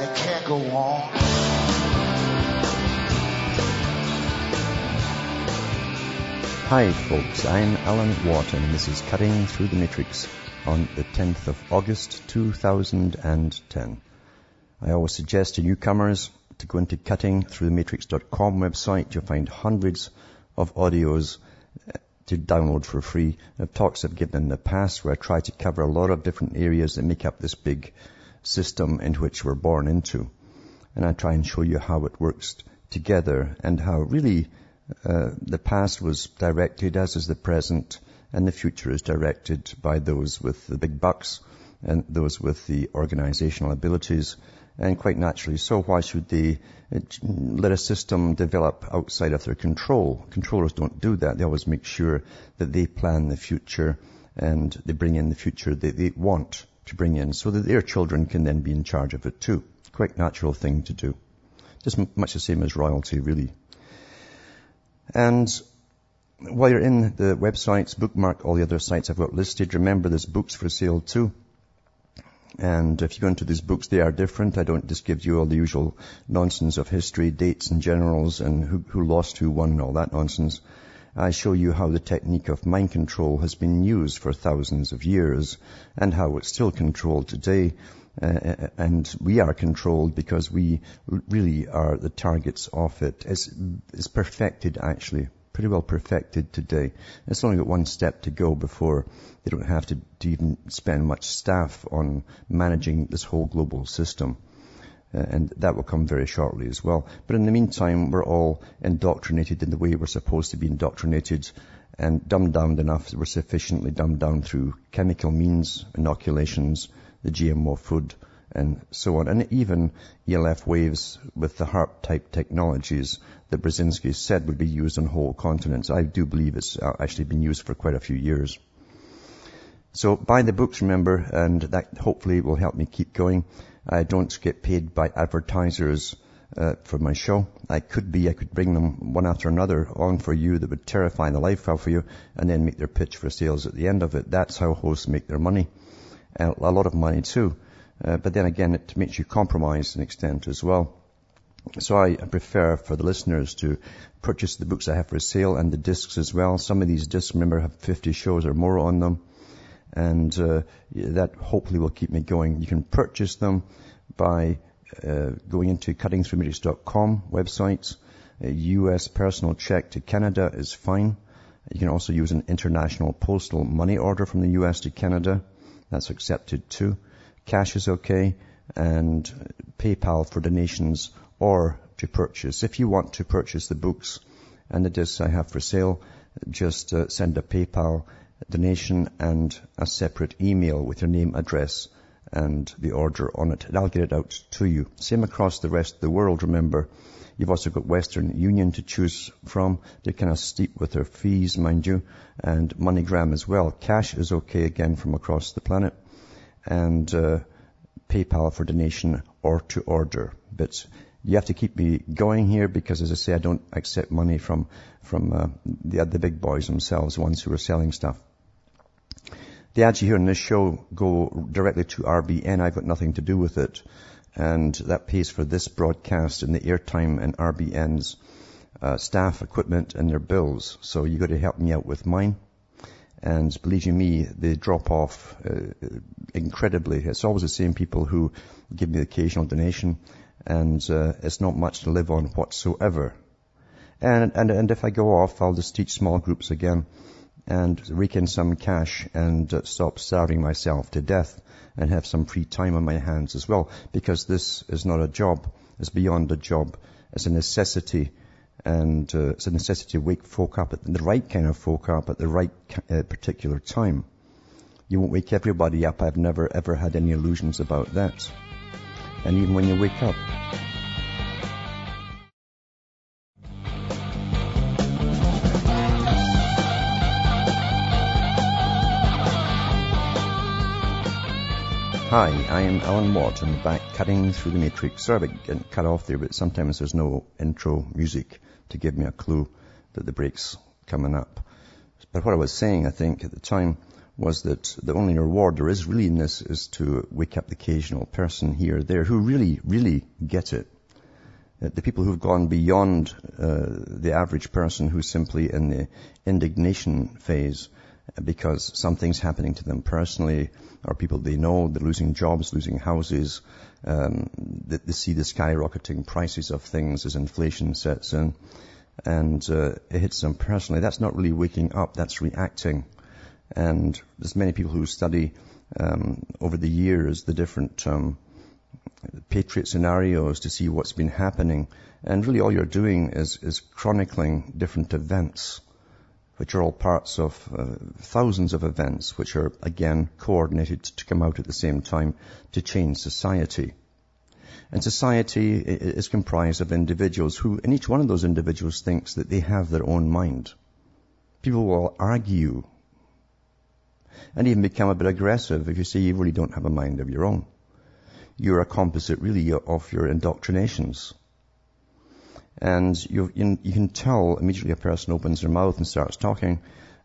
and it can't go on. Hi folks, I'm Alan Watt and this is Cutting Through the Matrix on the 10th of August 2010. I always suggest to newcomers to go into cuttingthroughthematrix.com website. You'll find hundreds of audios uh, to download for free of talks I've given in the past where I try to cover a lot of different areas that make up this big system in which we're born into. And I try and show you how it works together and how really uh, the past was directed, as is the present, and the future is directed by those with the big bucks and those with the organizational abilities. And quite naturally so, why should they uh, let a system develop outside of their control? Controllers don't do that. They always make sure that they plan the future and they bring in the future that they want to bring in so that their children can then be in charge of it too. Quite natural thing to do. Just much the same as royalty, really. And while you're in the websites, bookmark all the other sites I've got listed. Remember there's books for sale too. And if you go into these books, they are different. I don't just give you all the usual nonsense of history, dates and generals and who, who lost, who won and all that nonsense. I show you how the technique of mind control has been used for thousands of years and how it's still controlled today. Uh, and we are controlled because we really are the targets of it. It's, it's perfected actually, pretty well perfected today. It's only got one step to go before they don't have to, to even spend much staff on managing this whole global system. Uh, and that will come very shortly as well. But in the meantime, we're all indoctrinated in the way we're supposed to be indoctrinated and dumbed down enough that we're sufficiently dumbed down through chemical means, inoculations, the GMO food, and so on. And even ELF waves with the HAARP type technologies that Brzezinski said would be used on whole continents. I do believe it's uh, actually been used for quite a few years. So buy the books, remember, and that hopefully will help me keep going. I don't get paid by advertisers uh, for my show. I could be, I could bring them one after another on for you that would terrify the life out for you and then make their pitch for sales at the end of it. That's how hosts make their money. And a lot of money too. Uh, but then again, it makes you compromise to an extent as well. So I prefer for the listeners to purchase the books I have for sale and the discs as well. Some of these discs, remember, have 50 shows or more on them. And uh, that hopefully will keep me going. You can purchase them by uh, going into cuttingthroughmatrix.com websites. A U.S. personal check to Canada is fine. You can also use an international postal money order from the U.S. to Canada. That's accepted too. Cash is okay and PayPal for donations or to purchase. If you want to purchase the books and the discs I have for sale, just uh, send a PayPal donation and a separate email with your name, address and the order on it. And I'll get it out to you. Same across the rest of the world, remember. You've also got Western Union to choose from. They're kind of steep with their fees, mind you, and MoneyGram as well. Cash is okay again from across the planet. And uh, PayPal for donation or to order. But you have to keep me going here because, as I say, I don't accept money from from uh, the the big boys themselves, the ones who are selling stuff. The ads you hear in this show go directly to RBN. I've got nothing to do with it. And that pays for this broadcast and the airtime and RBN's uh, staff, equipment, and their bills. So you've got to help me out with mine. And believe you me, they drop off uh, incredibly. It's always the same people who give me the occasional donation, and uh, it's not much to live on whatsoever. And, and and if I go off, I'll just teach small groups again and rake in some cash and uh, stop starving myself to death and have some free time on my hands as well because this is not a job. It's beyond a job. It's a necessity and uh, it's a necessity to wake folk up at the right kind of folk up at the right uh, particular time. You won't wake everybody up. I've never ever had any illusions about that. and even when you wake up. Hi, I am Alan Watt. I'm back cutting through the matrix. Sorry about getting cut off there, but sometimes there's no intro music to give me a clue that the break's coming up. But what I was saying, I think, at the time was that the only reward there is really in this is to wake up the occasional person here or there who really, really get it. The people who've gone beyond uh, the average person who's simply in the indignation phase because something's happening to them personally or people they know, they're losing jobs, losing houses, um, they, they, see the skyrocketing prices of things as inflation sets in and uh, it hits them personally. That's not really waking up, that's reacting. And there's many people who study um, over the years the different um, patriot scenarios to see what's been happening. And really all you're doing is, is chronicling different events which are all parts of uh, thousands of events which are again coordinated to come out at the same time to change society. And society is comprised of individuals who, and each one of those individuals thinks that they have their own mind. People will argue and even become a bit aggressive if you say you really don't have a mind of your own. You're a composite really of your indoctrinations. And you, you, can tell immediately a person opens their mouth and starts talking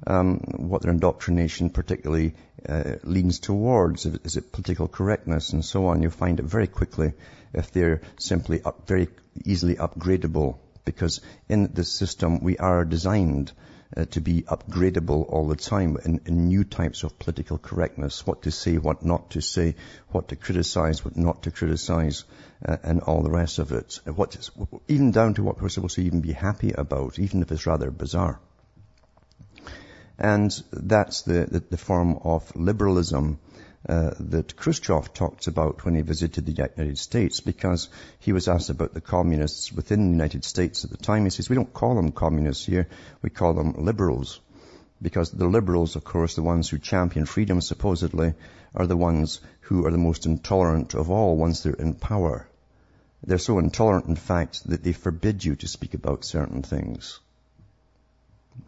um, what their indoctrination particularly uh, leans towards. Is it political correctness and so on? You'll find it very quickly if they're simply up, very easily upgradable because in this system we are designed uh, to be upgradable all the time in, in, new types of political correctness, what to say, what not to say, what to criticize, what not to criticize, uh, and all the rest of it. What is, even down to what we're supposed to even be happy about, even if it's rather bizarre. And that's the, the, the form of liberalism uh, that Khrushchev talked about when he visited the United States because he was asked about the communists within the United States at the time. He says, we don't call them communists here, we call them liberals. Because the liberals, of course, the ones who champion freedom supposedly, are the ones who are the most intolerant of all once they're in power. They're so intolerant, in fact, that they forbid you to speak about certain things.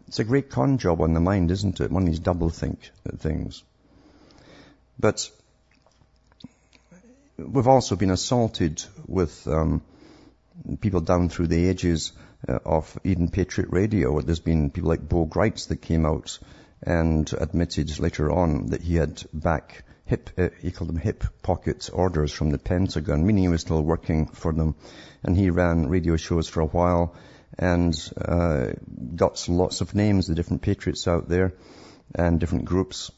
It's a great con job on the mind, isn't it? One of these double think things. But we've also been assaulted with um, people down through the ages uh, of Eden Patriot Radio. There's been people like Bo Gritz that came out and admitted later on that he had back hip, uh, he called them hip pocket orders from the Pentagon, meaning he was still working for them. And he ran radio shows for a while and uh, got lots of names, the different patriots out there and different groups.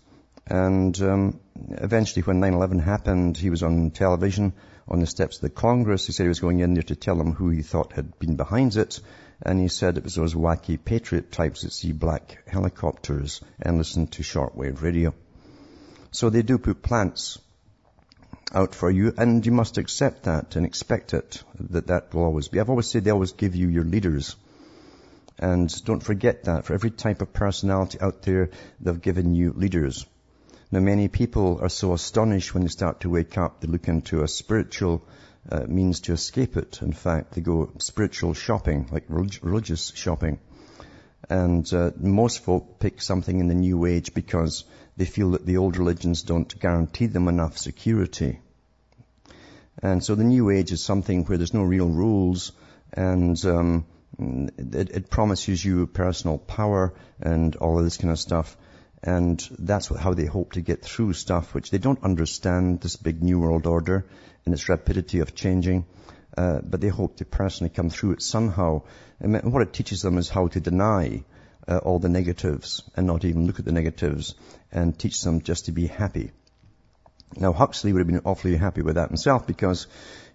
And um, eventually when 9-11 happened, he was on television on the steps of the Congress. He said he was going in there to tell them who he thought had been behind it. And he said it was those wacky patriot types that see black helicopters and listen to shortwave radio. So they do put plants out for you and you must accept that and expect it, that that will always be. I've always said they always give you your leaders. And don't forget that for every type of personality out there, they've given you leaders. Now many people are so astonished when they start to wake up, they look into a spiritual uh, means to escape it. In fact, they go spiritual shopping, like religious shopping. And uh, most folk pick something in the new age because they feel that the old religions don't guarantee them enough security. And so the new age is something where there's no real rules and um, it, it, promises you personal power and all of this kind of stuff. And that's how they hope to get through stuff which they don't understand, this big new world order and its rapidity of changing. Uh, but they hope to personally come through it somehow. And what it teaches them is how to deny uh, all the negatives and not even look at the negatives and teach them just to be happy. Now Huxley would have been awfully happy with that himself because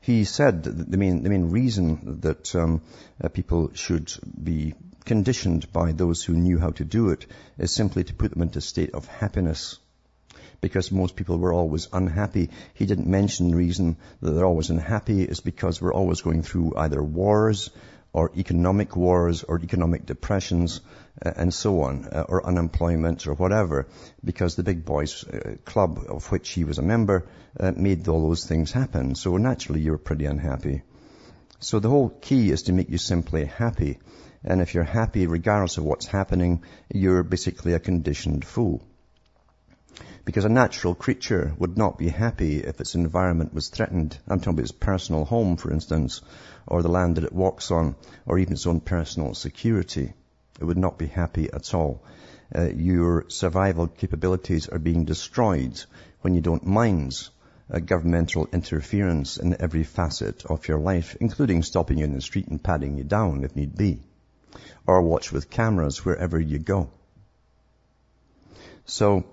he said the main, the main reason that um, uh, people should be conditioned by those who knew how to do it is simply to put them into a state of happiness. Because most people were always unhappy. He didn't mention the reason that they're always unhappy is because we're always going through either wars or economic wars or economic depressions uh, and so on, uh, or unemployment or whatever, because the big boys uh, club of which he was a member made all those things happen. So naturally you're pretty unhappy. So the whole key is to make you simply happy. And if you're happy regardless of what's happening, you're basically a conditioned fool. Because a natural creature would not be happy if its environment was threatened. I'm talking about its personal home, for instance, or the land that it walks on, or even its own personal security. It would not be happy at all. Uh, your survival capabilities are being destroyed when you don't mind uh, governmental interference in every facet of your life, including stopping you in the street and patting you down if need be, or watch with cameras wherever you go. So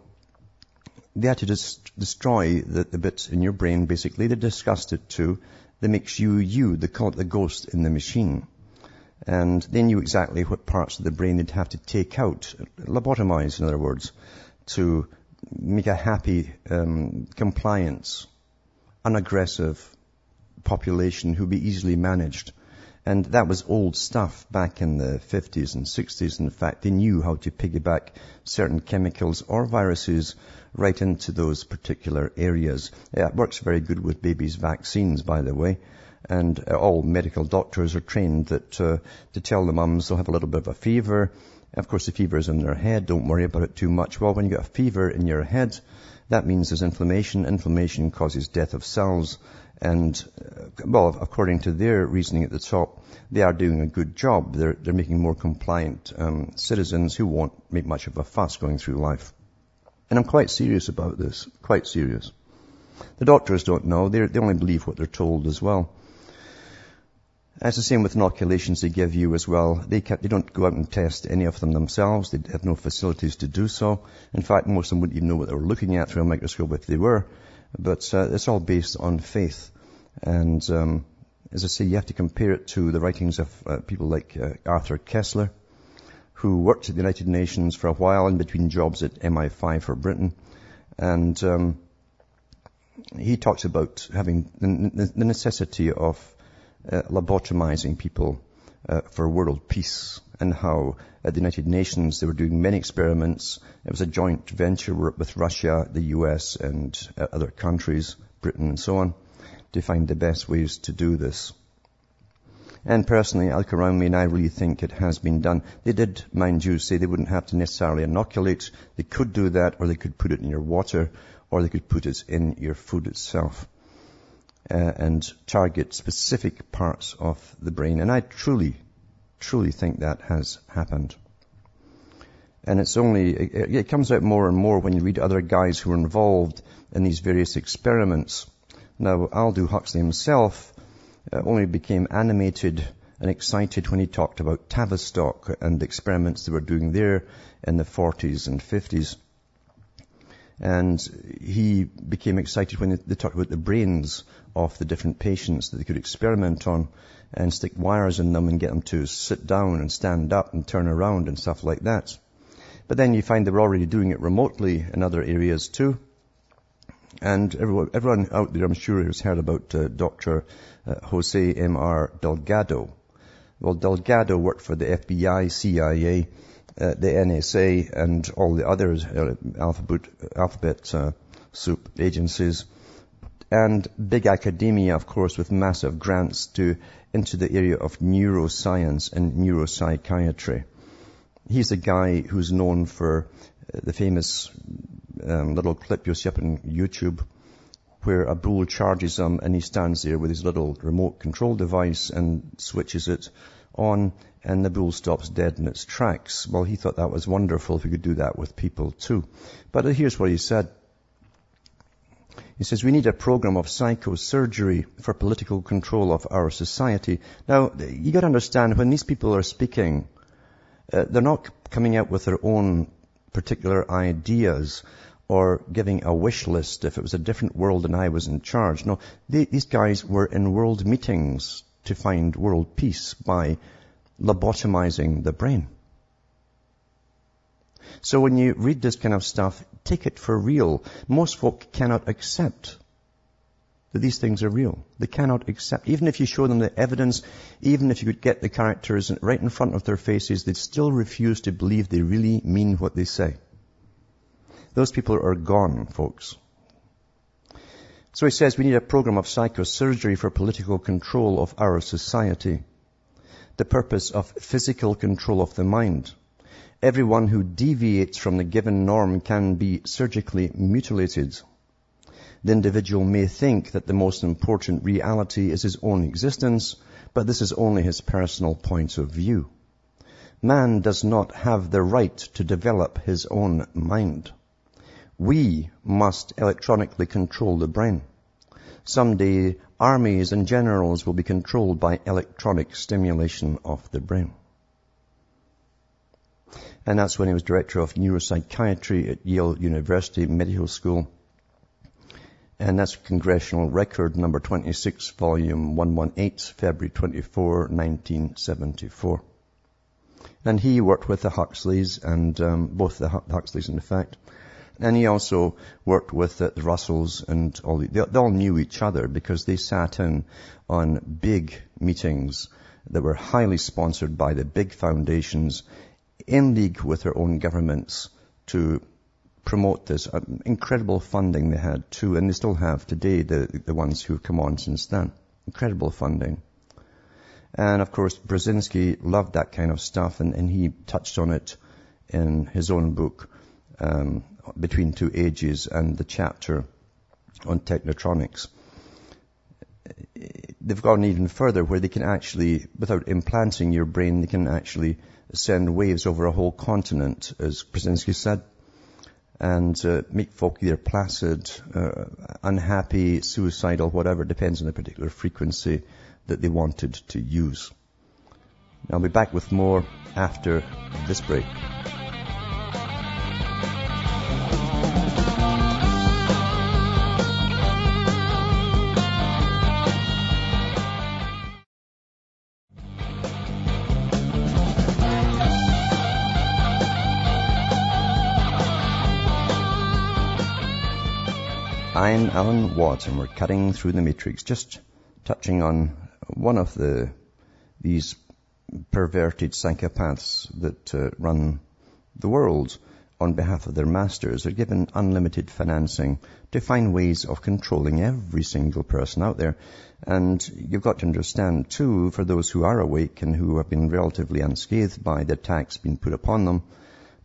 they had to destroy the, the bits in your brain, basically. They discussed it too. Makes you you. They call it the ghost in the machine. And they knew exactly what parts of the brain they'd have to take out, lobotomize, in other words, to make a happy, um, compliance, unaggressive population who'd be easily managed. And that was old stuff back in the 50s and 60s. In fact, they knew how to piggyback certain chemicals or viruses right into those particular areas. Yeah, it works very good with babies' vaccines, by the way. And uh, all medical doctors are trained that uh, to tell the mums they'll have a little bit of a fever. Of course, the fever is in their head. Don't worry about it too much. Well, when you get a fever in your head, that means there's inflammation. Inflammation causes death of cells. And, uh, well, according to their reasoning at the top, they are doing a good job. They're, they're making more compliant um, citizens who won't make much of a fuss going through life. And I'm quite serious about this, quite serious. The doctors don't know. They're, they only believe what they're told as well. It's the same with inoculations they give you as well. They, they don't go out and test any of them themselves. They have no facilities to do so. In fact, most of them wouldn't even know what they were looking at through a microscope if they were. But uh, it's all based on faith. And um, as I say, you have to compare it to the writings of uh, people like uh, Arthur Koestler, who worked at the United Nations for a while in between jobs at MI5 for Britain. And um, he talks about having the, the necessity of uh, lobotomizing people uh, for world peace and how at the United Nations they were doing many experiments. It was a joint venture with Russia, the US and uh, other countries, Britain and so on, to find the best ways to do this. And personally, I look around me and I really think it has been done. They did, mind you, say they wouldn't have to necessarily inoculate. They could do that or they could put it in your water or they could put it in your food itself. Uh, and target specific parts of the brain. And I truly, truly think that has happened. And it's only, it, it comes out more and more when you read other guys who are involved in these various experiments. Now, Aldous Huxley himself uh, only became animated and excited when he talked about Tavistock and the experiments they were doing there in the 40s and 50s. And he became excited when they talked about the brains of the different patients that they could experiment on and stick wires in them and get them to sit down and stand up and turn around and stuff like that. But then you find they were already doing it remotely in other areas too. And everyone, everyone out there, I'm sure, has heard about uh, Dr. Uh, Jose M.R. Delgado. Well, Delgado worked for the FBI, CIA, uh, the NSA, and all the other uh, alphabet, alphabet uh, soup agencies. And big academia, of course, with massive grants to, into the area of neuroscience and neuropsychiatry. He's a guy who's known for uh, the famous um, little clip you'll see up on YouTube where a bull charges him and he stands there with his little remote control device and switches it on and the bull stops dead in its tracks. Well, he thought that was wonderful if we could do that with people too. But here's what he said. He says, we need a program of psychosurgery for political control of our society. Now, you gotta understand, when these people are speaking, uh, they're not coming out with their own particular ideas or giving a wish list if it was a different world and I was in charge. No, they, these guys were in world meetings to find world peace by lobotomizing the brain. So when you read this kind of stuff, take it for real. Most folk cannot accept that these things are real. They cannot accept, even if you show them the evidence, even if you could get the characters right in front of their faces, they'd still refuse to believe they really mean what they say. Those people are gone, folks. So he says we need a program of psychosurgery for political control of our society. The purpose of physical control of the mind. Everyone who deviates from the given norm can be surgically mutilated. The individual may think that the most important reality is his own existence, but this is only his personal point of view. Man does not have the right to develop his own mind. We must electronically control the brain. Someday, armies and generals will be controlled by electronic stimulation of the brain. And that's when he was director of neuropsychiatry at Yale University Medical School. And that's Congressional Record number 26, volume 118, February 24, 1974. And he worked with the Huxleys and um, both the Huxleys in fact, and he also worked with the, Russells and all the, they, they all knew each other because they sat in on big meetings that were highly sponsored by the big foundations in league with their own governments to promote this. Uh, incredible funding they had too, and they still have today, the, the ones who've come on since then. Incredible funding. And of course, Brzezinski loved that kind of stuff, and, and he touched on it in his own book, um, between two ages and the chapter on technotronics. They've gone even further where they can actually, without implanting your brain, they can actually send waves over a whole continent, as Brzezinski said, and uh, make folk either placid, uh, unhappy, suicidal, whatever, depends on the particular frequency that they wanted to use. I'll be back with more after this break. I'm Alan Watt and we're cutting through the matrix, just touching on one of the, these perverted psychopaths that uh, run the world on behalf of their masters. They're given unlimited financing to find ways of controlling every single person out there. And you've got to understand too, for those who are awake and who have been relatively unscathed by the attacks being put upon them,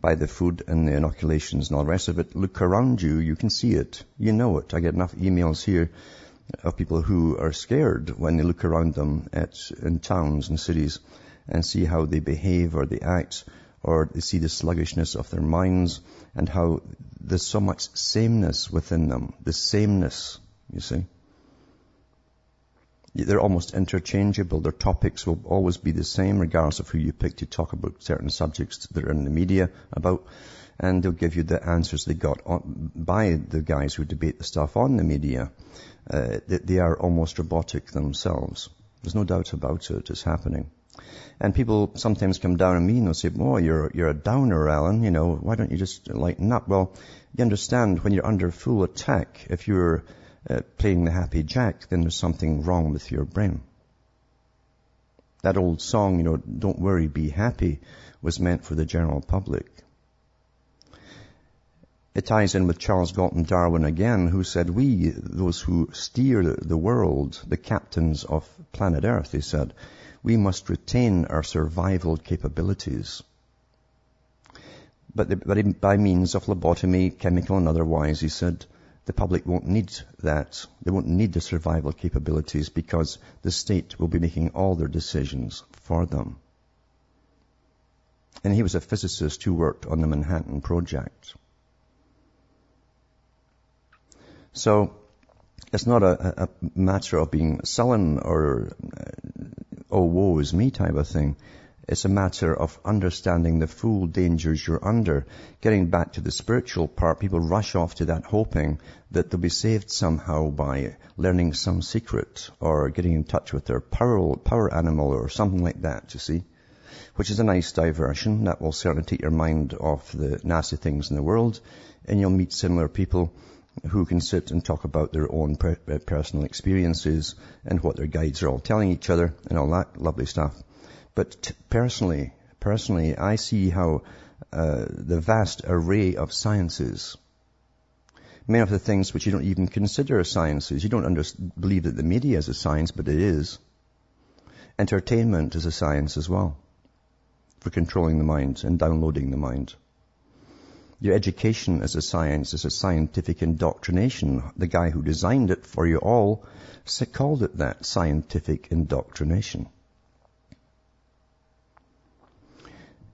by the food and the inoculations and all the rest of it. Look around you, you can see it. You know it. I get enough emails here of people who are scared when they look around them at, in towns and cities and see how they behave or they act or they see the sluggishness of their minds and how there's so much sameness within them. The sameness, you see. They're almost interchangeable. Their topics will always be the same regardless of who you pick to talk about certain subjects that are in the media about. And they'll give you the answers they got on, by the guys who debate the stuff on the media. Uh, they, they are almost robotic themselves. There's no doubt about it. It's happening. And people sometimes come down on me and they'll say, oh, you're, you're a downer, Alan. You know, why don't you just lighten up? Well, you understand when you're under full attack, if you're playing the happy jack, then there's something wrong with your brain. That old song, you know, don't worry, be happy, was meant for the general public. It ties in with Charles Galton Darwin again, who said, we, those who steer the world, the captains of planet Earth, he said, we must retain our survival capabilities. But by means of lobotomy, chemical and otherwise, he said, the public won't need that. They won't need the survival capabilities because the state will be making all their decisions for them. And he was a physicist who worked on the Manhattan Project. So it's not a, a matter of being sullen or uh, oh woe is me type of thing. It's a matter of understanding the full dangers you're under. Getting back to the spiritual part, people rush off to that hoping that they'll be saved somehow by learning some secret or getting in touch with their power, power animal or something like that, you see. Which is a nice diversion. That will certainly take your mind off the nasty things in the world and you'll meet similar people who can sit and talk about their own per- uh, personal experiences and what their guides are all telling each other and all that lovely stuff. But t- personally, personally, I see how uh, the vast array of sciences, many of the things which you don't even consider sciences, you don't under- believe that the media is a science, but it is. Entertainment is a science as well for controlling the mind and downloading the mind. Your education as a science is a scientific indoctrination. The guy who designed it for you all called it that, scientific indoctrination.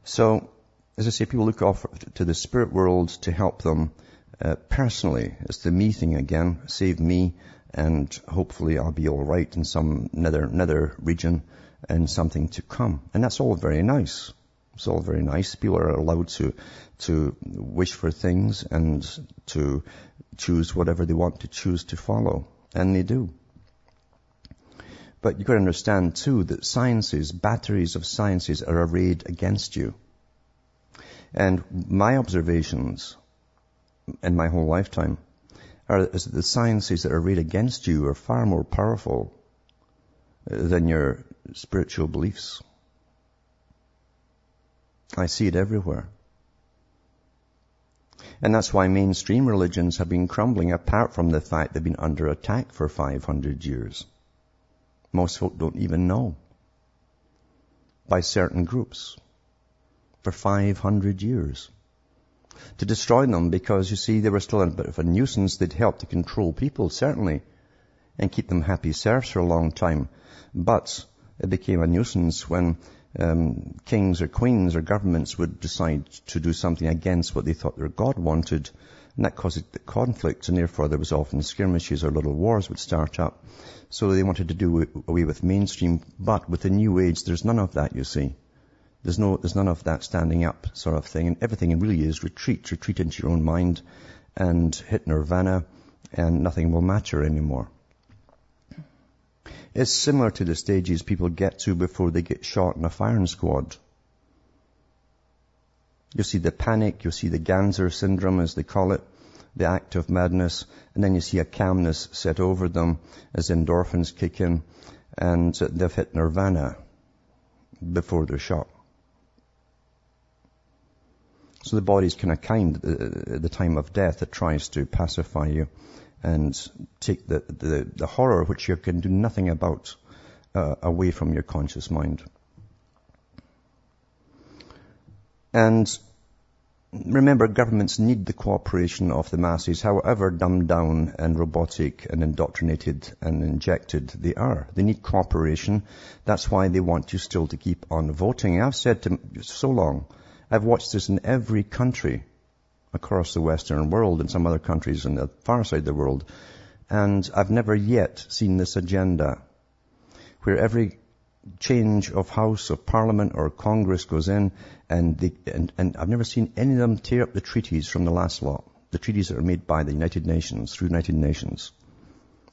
So, as I say, people look off to the spirit world to help them uh, personally. It's the me thing again. Save me, and hopefully I'll be all right in some nether nether region and something to come. And that's all very nice. It's all very nice. People are allowed to to wish for things and to choose whatever they want to choose to follow, and they do. But you've got to understand too that sciences, batteries of sciences are arrayed against you. And my observations in my whole lifetime are that the sciences that are arrayed against you are far more powerful than your spiritual beliefs. I see it everywhere. And that's why mainstream religions have been crumbling apart from the fact they've been under attack for 500 years. Most folk don't even know. By certain groups. For 500 years. To destroy them because you see they were still a bit of a nuisance. They'd help to control people, certainly. And keep them happy serfs for a long time. But it became a nuisance when um, kings or queens or governments would decide to do something against what they thought their God wanted, and that caused conflict, and therefore there was often skirmishes or little wars would start up. So they wanted to do away with mainstream, but with the new age, there's none of that, you see. There's no, there's none of that standing up sort of thing, and everything really is retreat, retreat into your own mind, and hit nirvana, and nothing will matter anymore. It's similar to the stages people get to before they get shot in a firing squad. You see the panic, you'll see the Ganser syndrome as they call it, the act of madness, and then you see a calmness set over them as endorphins kick in and they've hit nirvana before they're shot. So the body's kind of kind at the time of death. It tries to pacify you and take the, the, the horror which you can do nothing about uh, away from your conscious mind. And remember, governments need the cooperation of the masses, however dumbed down and robotic and indoctrinated and injected they are. They need cooperation. That's why they want you still to keep on voting. I've said to so long, I've watched this in every country across the Western world and some other countries on the far side of the world. And I've never yet seen this agenda where every change of House of Parliament or Congress goes in and, they, and, and I've never seen any of them tear up the treaties from the last lot, the treaties that are made by the United Nations, through United Nations.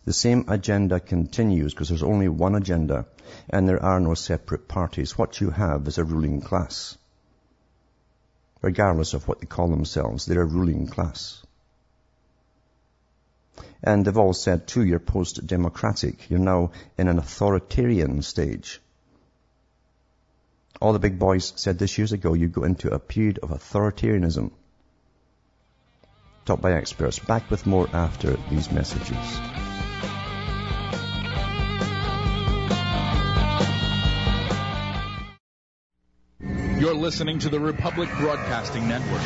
The same agenda continues because there's only one agenda and there are no separate parties. What you have is a ruling class regardless of what they call themselves. They're a ruling class. And they've all said too, you're post-democratic. You're now in an authoritarian stage. All the big boys said this years ago, you go into a period of authoritarianism. Taught by experts. Back with more after these messages. You're listening to the Republic Broadcasting Network.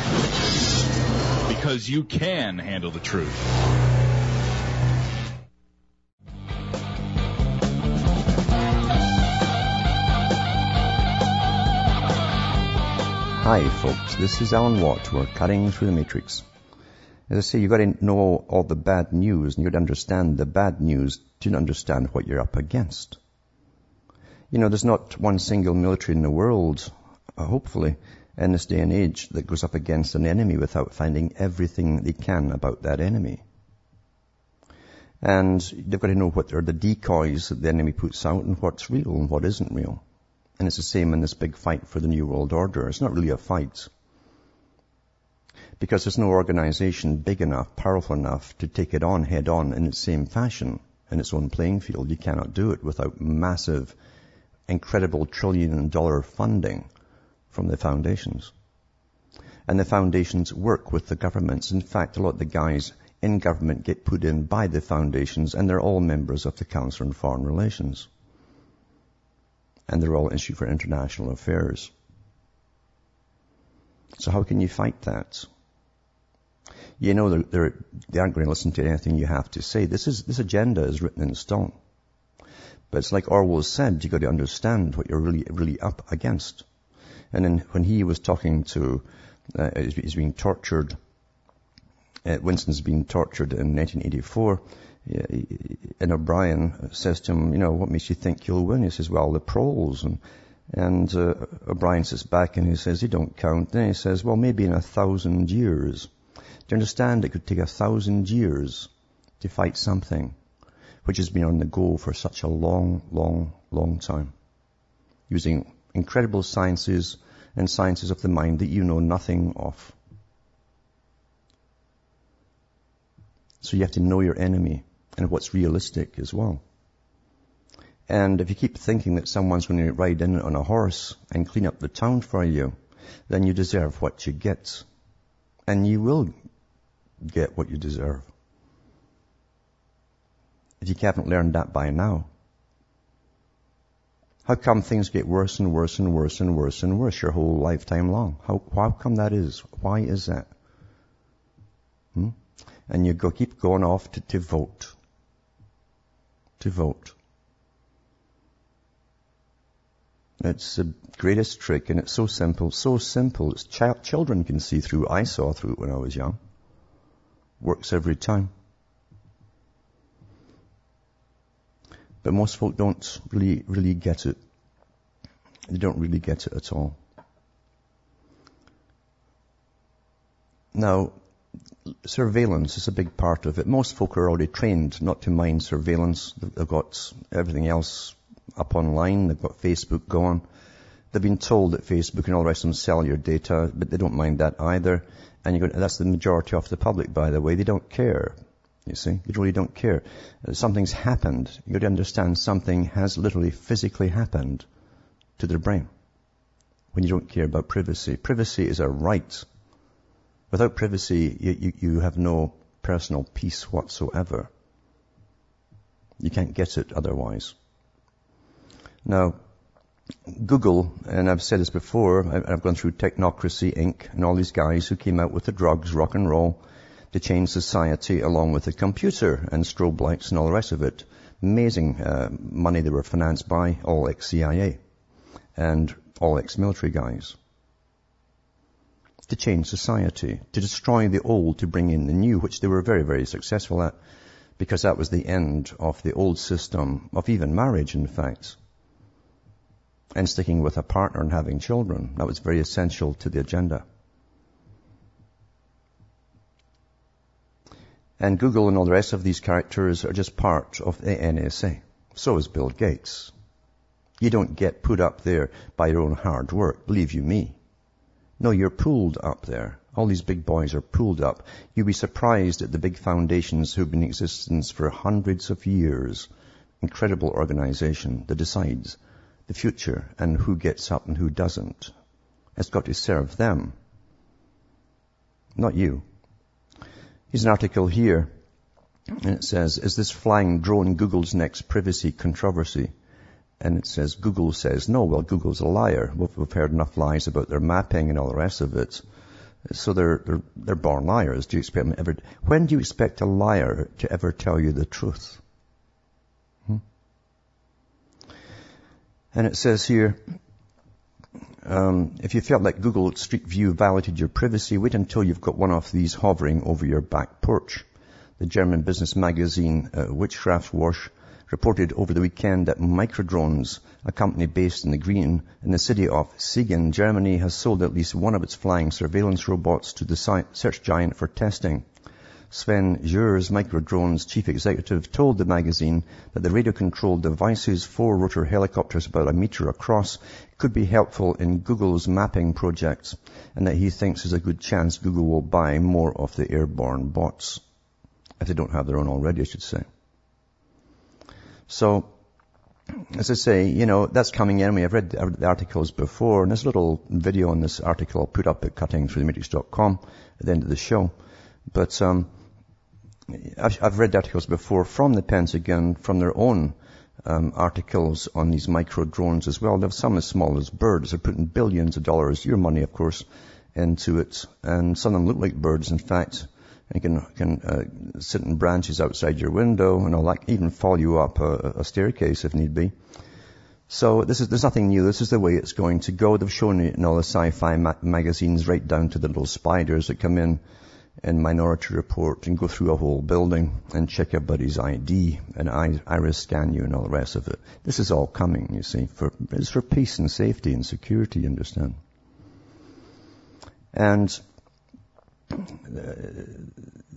Because you can handle the truth. Hi folks, this is Alan Watt. We're cutting through the matrix. As I say, you've got to know all the bad news and you've got to understand the bad news to understand what you're up against. You know, there's not one single military in the world uh, hopefully, in this day and age that goes up against an enemy without finding everything they can about that enemy. And they've got to know what are the decoys that the enemy puts out and what's real and what isn't real. And it's the same in this big fight for the New World Order. It's not really a fight. Because there's no organization big enough, powerful enough to take it on head on in its same fashion, in its own playing field. You cannot do it without massive, incredible trillion dollar funding from the foundations. And the foundations work with the governments. In fact, a lot of the guys in government get put in by the foundations and they're all members of the Council on Foreign Relations. And they're all issued for international affairs. So how can you fight that? You know, they're, they're, they aren't going to listen to anything you have to say. This is, this agenda is written in stone. But it's like Orwell said, you've got to understand what you're really, really up against. And then when he was talking to, uh, he's being tortured, uh, Winston's being tortured in 1984, and O'Brien says to him, you know, what makes you think you'll win? He says, well, the proles. And, and uh, O'Brien sits back and he says, he don't count. Then he says, well, maybe in a thousand years. Do you understand? It could take a thousand years to fight something which has been on the go for such a long, long, long time. Using incredible sciences and sciences of the mind that you know nothing of. So you have to know your enemy and what's realistic as well. And if you keep thinking that someone's going to ride in on a horse and clean up the town for you, then you deserve what you get. And you will get what you deserve. If you haven't learned that by now. How come things get worse and worse and worse and worse and worse your whole lifetime long? How, how come that is? Why is that? Hmm? And you go, keep going off to, to vote. To vote. It's the greatest trick and it's so simple, so simple. It's ch- children can see through. I saw through it when I was young. Works every time. But most folk don't really, really get it. They don't really get it at all. Now, surveillance is a big part of it. Most folk are already trained not to mind surveillance. They've got everything else up online. They've got Facebook going. They've been told that Facebook and all the rest of them sell your data, but they don't mind that either. And go, that's the majority of the public, by the way. They don't care. You see, you really don't care. Uh, something's happened. You've got to understand something has literally physically happened to their brain when you don't care about privacy. Privacy is a right. Without privacy, you, you, you have no personal peace whatsoever. You can't get it otherwise. Now, Google, and I've said this before, I've gone through Technocracy Inc. and all these guys who came out with the drugs, rock and roll, to change society along with the computer and strobe lights and all the rest of it. Amazing uh, money they were financed by, all ex-CIA and all ex-military guys. To change society, to destroy the old, to bring in the new, which they were very, very successful at, because that was the end of the old system of even marriage, in fact. And sticking with a partner and having children. That was very essential to the agenda. And Google and all the rest of these characters are just part of the NSA. So is Bill Gates. You don't get put up there by your own hard work, believe you me. No, you're pulled up there. All these big boys are pulled up. You'll be surprised at the big foundations who've been in existence for hundreds of years. Incredible organization that decides the future and who gets up and who doesn't. It's got to serve them. Not you. Here's an article here, and it says, is this flying drone Google's next privacy controversy? And it says, Google says, no, well, Google's a liar. We've, we've heard enough lies about their mapping and all the rest of it. So they're, they're, they're born liars. Do you expect them ever, when do you expect a liar to ever tell you the truth? Hmm? And it says here, um, if you felt like Google Street View violated your privacy, wait until you've got one of these hovering over your back porch. The German business magazine uh, Wirtschaftswoche reported over the weekend that Microdrones, a company based in the green in the city of Siegen, Germany, has sold at least one of its flying surveillance robots to the search giant for testing. Sven Juerss, Microdrone's chief executive, told the magazine that the radio-controlled devices, four rotor helicopters about a meter across, could be helpful in Google's mapping projects, and that he thinks there's a good chance Google will buy more of the airborne bots. If they don't have their own already, I should say. So, as I say, you know, that's coming in. I've read the articles before, and there's a little video on this article I'll put up at cuttingthroughthematrix.com at the end of the show. But um, I've, I've read articles before from the Pentagon, from their own um, articles on these micro drones as well. They have some as small as birds. They're putting billions of dollars, your money, of course, into it. And some of them look like birds, in fact. And can, can uh, sit in branches outside your window and all that, even follow you up a, a staircase if need be. So this is, there's nothing new. This is the way it's going to go. They've shown it in all the sci-fi ma- magazines right down to the little spiders that come in in Minority Report and go through a whole building and check everybody's ID and iris scan you and all the rest of it. This is all coming, you see, for, it's for peace and safety and security, you understand. And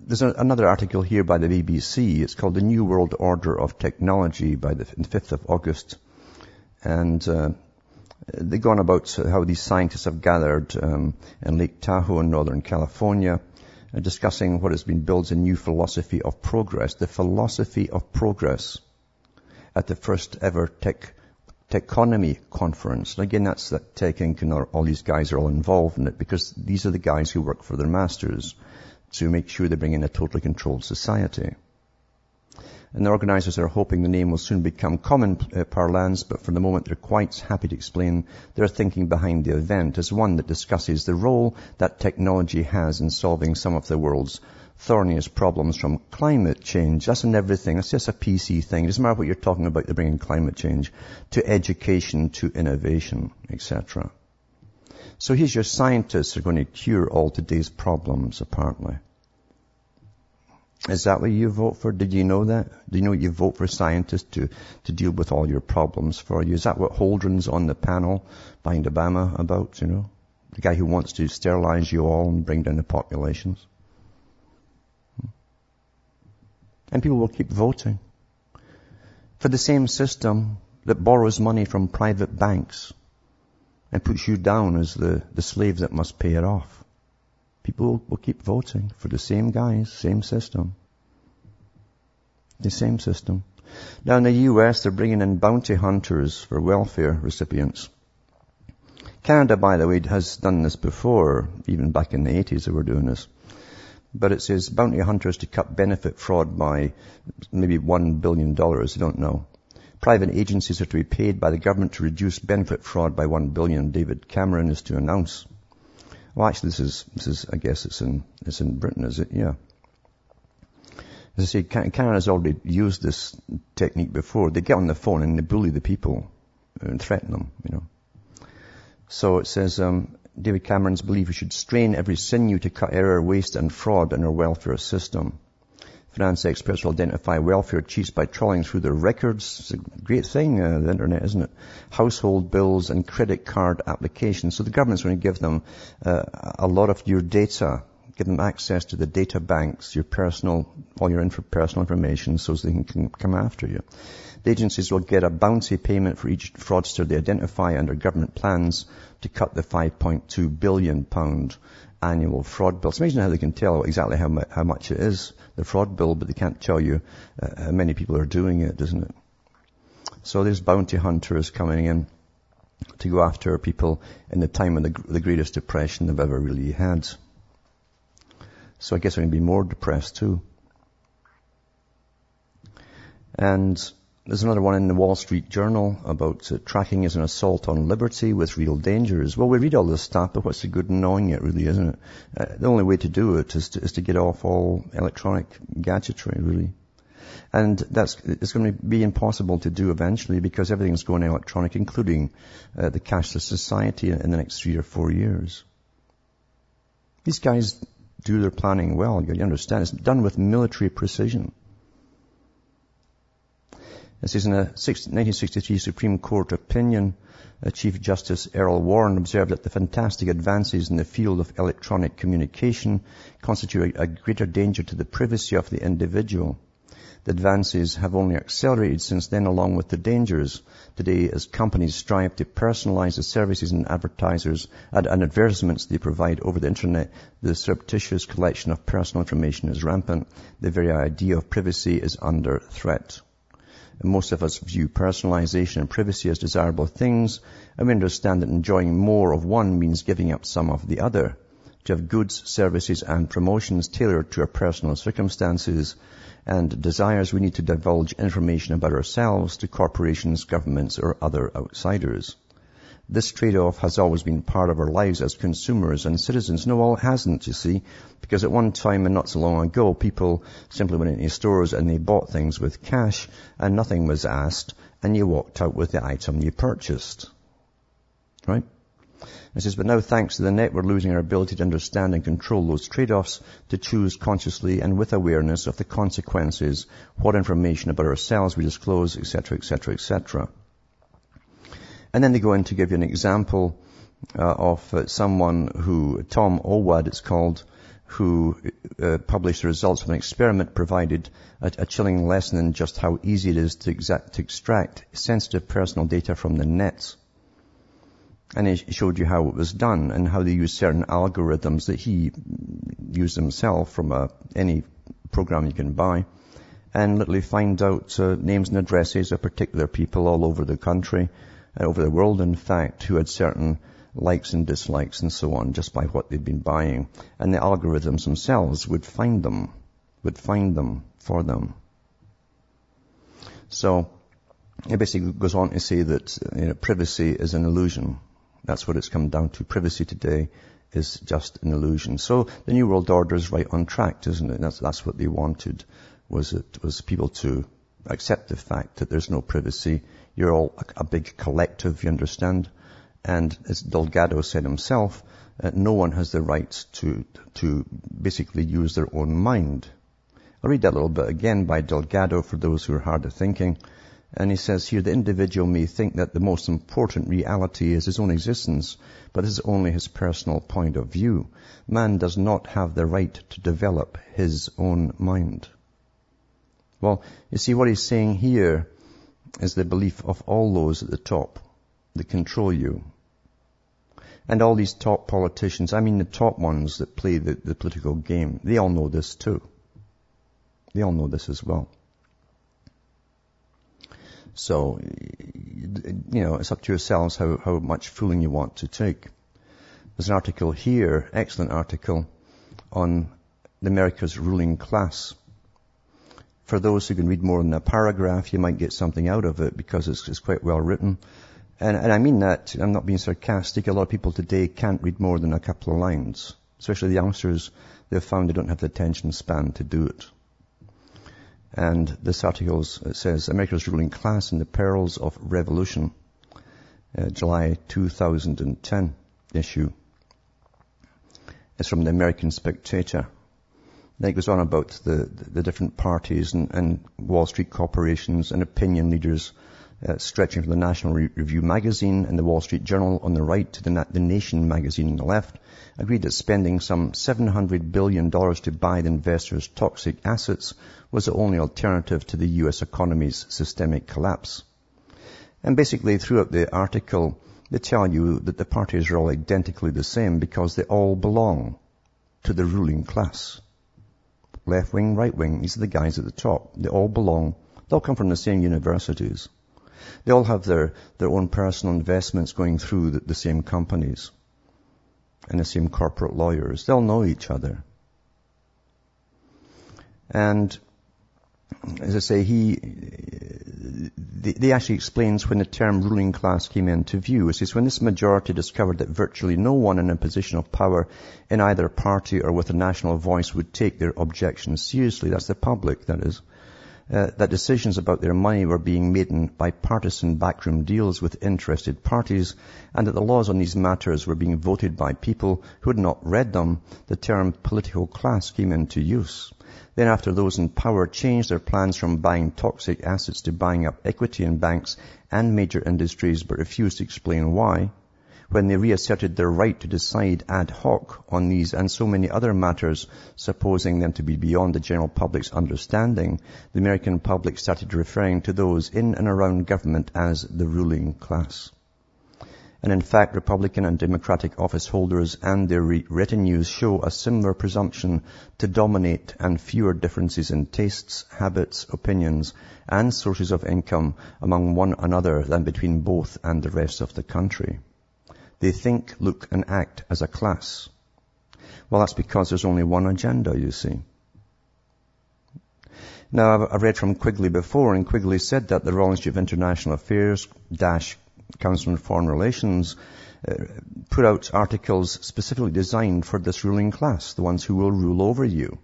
there's a, another article here by the BBC. It's called The New World Order of Technology by the 5th of August. And uh, they go on about how these scientists have gathered um, in Lake Tahoe in Northern California uh, discussing what has been as a new philosophy of progress, the philosophy of progress at the first ever tech Techonomy conference. And again, that's that Tech Inc. and all these guys are all involved in it because these are the guys who work for their masters to make sure they bring in a totally controlled society. And the organizers are hoping the name will soon become common uh, parlance, but for the moment they're quite happy to explain their thinking behind the event as one that discusses the role that technology has in solving some of the world's thorniest problems from climate change. That's in everything. It's just a PC thing. It doesn't matter what you're talking about, they're bringing climate change to education, to innovation, etc. So here's your scientists who are going to cure all today's problems, apparently. Is that what you vote for? Did you know that? Do you know you vote for scientists to, to deal with all your problems for you? Is that what Holdren's on the panel behind Obama about, you know? The guy who wants to sterilize you all and bring down the populations? Hmm. And people will keep voting for the same system that borrows money from private banks and puts you down as the, the slave that must pay it off. People will keep voting for the same guys, same system. The same system. Now in the US, they're bringing in bounty hunters for welfare recipients. Canada, by the way, has done this before, even back in the 80s they were doing this. But it says bounty hunters to cut benefit fraud by maybe $1 billion, I don't know. Private agencies are to be paid by the government to reduce benefit fraud by 1 billion, David Cameron is to announce. Well, actually, this is, this is, I guess it's in, it's in Britain, is it? Yeah. As I say, Canada's already used this technique before. They get on the phone and they bully the people and threaten them, you know. So it says, um, David Cameron's believe we should strain every sinew to cut error, waste and fraud in our welfare system. Finance experts will identify welfare cheats by trawling through their records. It's a great thing, uh, the internet, isn't it? Household bills and credit card applications. So the government's going to give them uh, a lot of your data, give them access to the data banks, your personal, all your inf- personal information so they can come after you. The agencies will get a bounty payment for each fraudster they identify under government plans to cut the 5.2 billion pound annual fraud bill. It's amazing how they can tell exactly how, how much it is, the fraud bill, but they can't tell you uh, how many people are doing it, doesn't it? So there's bounty hunters coming in to go after people in the time of the, the greatest depression they've ever really had. So I guess they're going to be more depressed too. And there's another one in the Wall Street Journal about uh, tracking as an assault on liberty with real dangers. Well, we read all this stuff, but what's the good in knowing it, really, isn't it? Uh, the only way to do it is to, is to get off all electronic gadgetry, really. And that's, it's going to be impossible to do eventually because everything's going electronic, including uh, the cashless society in the next three or four years. These guys do their planning well, you understand. It's done with military precision. This is in a 1963 Supreme Court opinion. Uh, Chief Justice Earl Warren observed that the fantastic advances in the field of electronic communication constitute a greater danger to the privacy of the individual. The advances have only accelerated since then along with the dangers. Today, as companies strive to personalize the services and advertisers and advertisements they provide over the internet, the surreptitious collection of personal information is rampant. The very idea of privacy is under threat. Most of us view personalization and privacy as desirable things, and we understand that enjoying more of one means giving up some of the other. To have goods, services, and promotions tailored to our personal circumstances and desires, we need to divulge information about ourselves to corporations, governments, or other outsiders. This trade-off has always been part of our lives as consumers and citizens. No, well, it hasn't, you see, because at one time and not so long ago, people simply went into stores and they bought things with cash and nothing was asked and you walked out with the item you purchased. Right? It says, but now thanks to the net, we're losing our ability to understand and control those trade-offs, to choose consciously and with awareness of the consequences, what information about ourselves we disclose, etc., etc., etc. And then they go in to give you an example uh, of uh, someone who, Tom Owad it's called, who uh, published the results of an experiment provided a, a, chilling lesson in just how easy it is to, exact, to extract sensitive personal data from the nets. And he showed you how it was done and how they used certain algorithms that he used himself from a, uh, any program you can buy and literally find out uh, names and addresses of particular people all over the country over the world, in fact, who had certain likes and dislikes and so on just by what they'd been buying. And the algorithms themselves would find them, would find them for them. So it basically goes on to say that you know, privacy is an illusion. That's what it's come down to. Privacy today is just an illusion. So the New World Order is right on track, isn't it? That's, that's what they wanted, was it was people to accept the fact that there's no privacy you're all a, big collective, you understand? And as Delgado said himself, uh, no one has the right to, to basically use their own mind. I'll read that a little bit again by Delgado for those who are hard of thinking. And he says here, the individual may think that the most important reality is his own existence, but this is only his personal point of view. Man does not have the right to develop his own mind. Well, you see what he's saying here is the belief of all those at the top that control you. And all these top politicians, I mean the top ones that play the, the political game, they all know this too. They all know this as well. So, you know, it's up to yourselves how, how much fooling you want to take. There's an article here, excellent article, on America's ruling class for those who can read more than a paragraph, you might get something out of it because it's, it's quite well written. And, and, I mean that, I'm not being sarcastic. A lot of people today can't read more than a couple of lines. Especially the youngsters, they've found they don't have the attention span to do it. And this article says, America's ruling class and the perils of revolution. Uh, July 2010 issue. It's from the American Spectator. Then it goes on about the, the different parties and, and, Wall Street corporations and opinion leaders uh, stretching from the National Re- Review magazine and the Wall Street Journal on the right to the, Na- the Nation magazine on the left agreed that spending some $700 billion to buy the investors' toxic assets was the only alternative to the U.S. economy's systemic collapse. And basically throughout the article, they tell you that the parties are all identically the same because they all belong to the ruling class left wing, right wing. These are the guys at the top. They all belong. They all come from the same universities. They all have their, their own personal investments going through the, the same companies and the same corporate lawyers. They'll know each other. And as I say, he, they actually explains when the term ruling class came into view. It says when this majority discovered that virtually no one in a position of power in either party or with a national voice would take their objections seriously, that's the public, that is, uh, that decisions about their money were being made in bipartisan backroom deals with interested parties, and that the laws on these matters were being voted by people who had not read them, the term political class came into use. Then after those in power changed their plans from buying toxic assets to buying up equity in banks and major industries but refused to explain why, when they reasserted their right to decide ad hoc on these and so many other matters, supposing them to be beyond the general public's understanding, the American public started referring to those in and around government as the ruling class. And in fact, Republican and Democratic office holders and their retinues show a similar presumption to dominate and fewer differences in tastes, habits, opinions, and sources of income among one another than between both and the rest of the country. They think, look, and act as a class. Well, that's because there's only one agenda, you see. Now, I've read from Quigley before, and Quigley said that the Royal of International Affairs dash Council on Foreign Relations uh, put out articles specifically designed for this ruling class, the ones who will rule over you.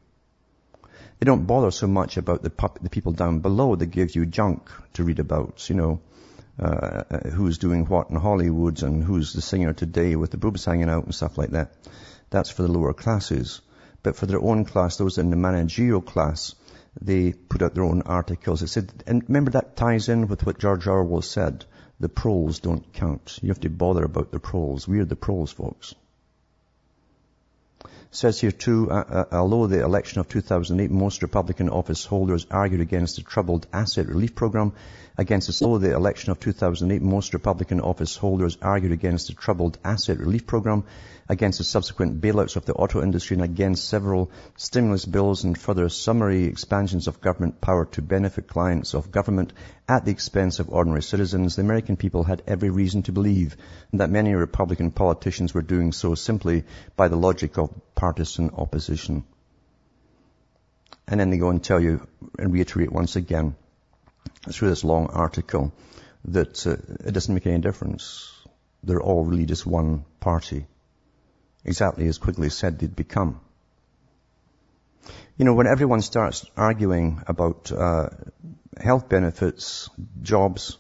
They don't bother so much about the, the people down below. They give you junk to read about, you know, uh, uh, who's doing what in Hollywood and who's the singer today with the boobs hanging out and stuff like that. That's for the lower classes. But for their own class, those in the managerial class, they put out their own articles. It said, and remember that ties in with what George Orwell said. The proles don't count. You have to bother about the proles. We're the proles, folks says here too, uh, uh, although the election of 2008, most Republican office holders argued against the troubled asset relief program, against the, although the election of 2008, most Republican office holders argued against the troubled asset relief program, against the subsequent bailouts of the auto industry and against several stimulus bills and further summary expansions of government power to benefit clients of government at the expense of ordinary citizens, the American people had every reason to believe that many Republican politicians were doing so simply by the logic of partisan opposition. And then they go and tell you and reiterate once again through this long article that uh, it doesn't make any difference. They're all really just one party exactly as Quigley said they'd become. You know, when everyone starts arguing about uh, health benefits, jobs,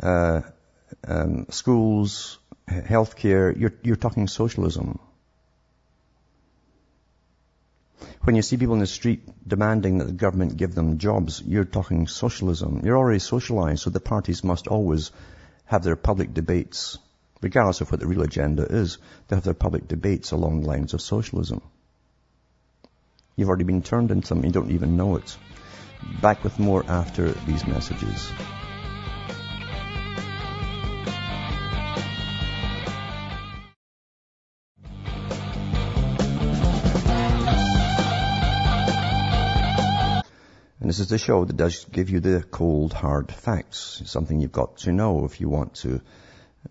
uh, um, schools, healthcare, you're, you're talking socialism. When you see people in the street demanding that the government give them jobs, you're talking socialism. You're already socialized, so the parties must always have their public debates regardless of what the real agenda is, they have their public debates along the lines of socialism. You've already been turned into something, you don't even know it. Back with more after these messages. And this is the show that does give you the cold, hard facts. It's something you've got to know if you want to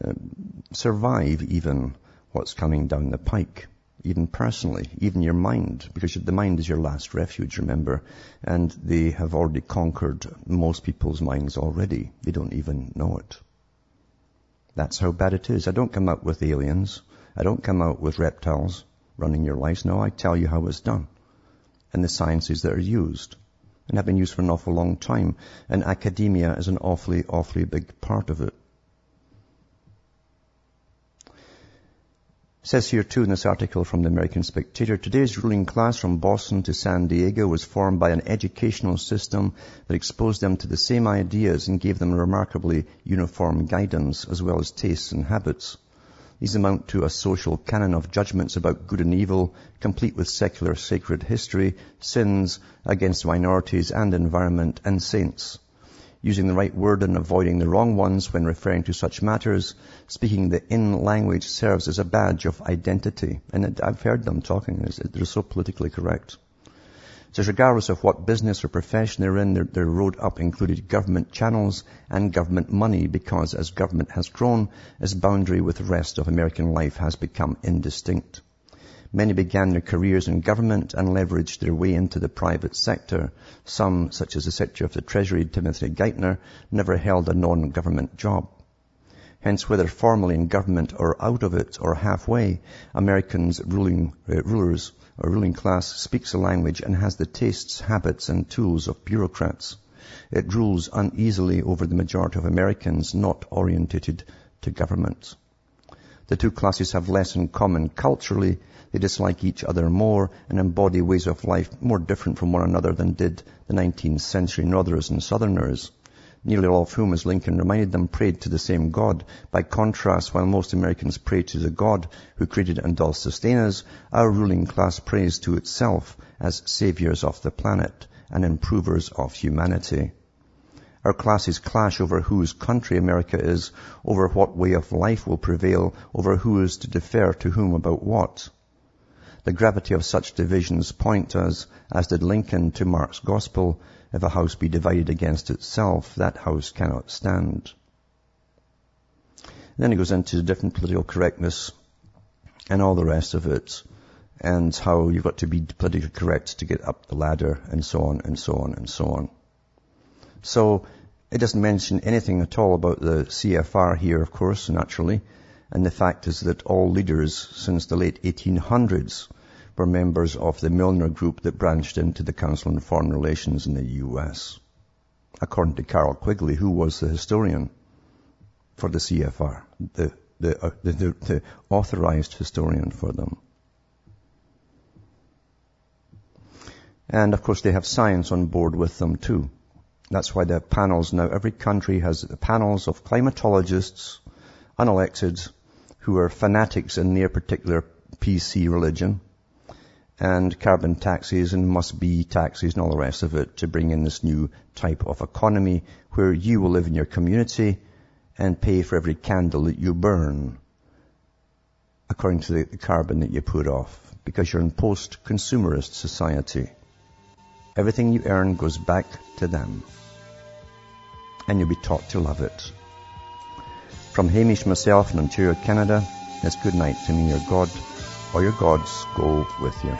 um, survive even what's coming down the pike, even personally, even your mind, because the mind is your last refuge, remember, and they have already conquered most people's minds already. They don't even know it. That's how bad it is. I don't come out with aliens. I don't come out with reptiles running your lives. No, I tell you how it's done. And the sciences that are used. And have been used for an awful long time. And academia is an awfully, awfully big part of it. Says here too in this article from the American Spectator, today's ruling class from Boston to San Diego was formed by an educational system that exposed them to the same ideas and gave them remarkably uniform guidance as well as tastes and habits. These amount to a social canon of judgments about good and evil, complete with secular sacred history, sins against minorities and environment, and saints using the right word and avoiding the wrong ones when referring to such matters. Speaking the in language serves as a badge of identity. And I've heard them talking. They're so politically correct. Says regardless of what business or profession they're in, their, their road up included government channels and government money because as government has grown, its boundary with the rest of American life has become indistinct. Many began their careers in government and leveraged their way into the private sector. Some, such as the Secretary of the Treasury, Timothy Geithner, never held a non-government job. Hence, whether formally in government or out of it or halfway, Americans' ruling, uh, rulers or ruling class speaks a language and has the tastes, habits and tools of bureaucrats. It rules uneasily over the majority of Americans not orientated to government. The two classes have less in common culturally. They dislike each other more and embody ways of life more different from one another than did the 19th century Northerners and Southerners nearly all of whom, as Lincoln reminded them, prayed to the same God. By contrast, while most Americans pray to the God who created and does sustain us, our ruling class prays to itself as saviors of the planet and improvers of humanity. Our classes clash over whose country America is, over what way of life will prevail, over who is to defer to whom about what. The gravity of such divisions point us, as did Lincoln to Mark's gospel, if a house be divided against itself, that house cannot stand. then he goes into different political correctness and all the rest of it, and how you've got to be politically correct to get up the ladder, and so on, and so on, and so on. So, it doesn't mention anything at all about the CFR here, of course, naturally, and the fact is that all leaders since the late 1800s were members of the Milner Group that branched into the Council on Foreign Relations in the U.S. According to Carroll Quigley, who was the historian for the CFR, the, the, uh, the, the, authorized historian for them. And of course they have science on board with them too. That's why have panels now. Every country has panels of climatologists, unelected, who are fanatics in their particular PC religion, and carbon taxes and must be taxes and all the rest of it to bring in this new type of economy where you will live in your community and pay for every candle that you burn according to the carbon that you put off because you're in post-consumerist society. Everything you earn goes back to them and you'll be taught to love it. From Hamish myself in Ontario, Canada, it's good night to me, your God or your gods go with you.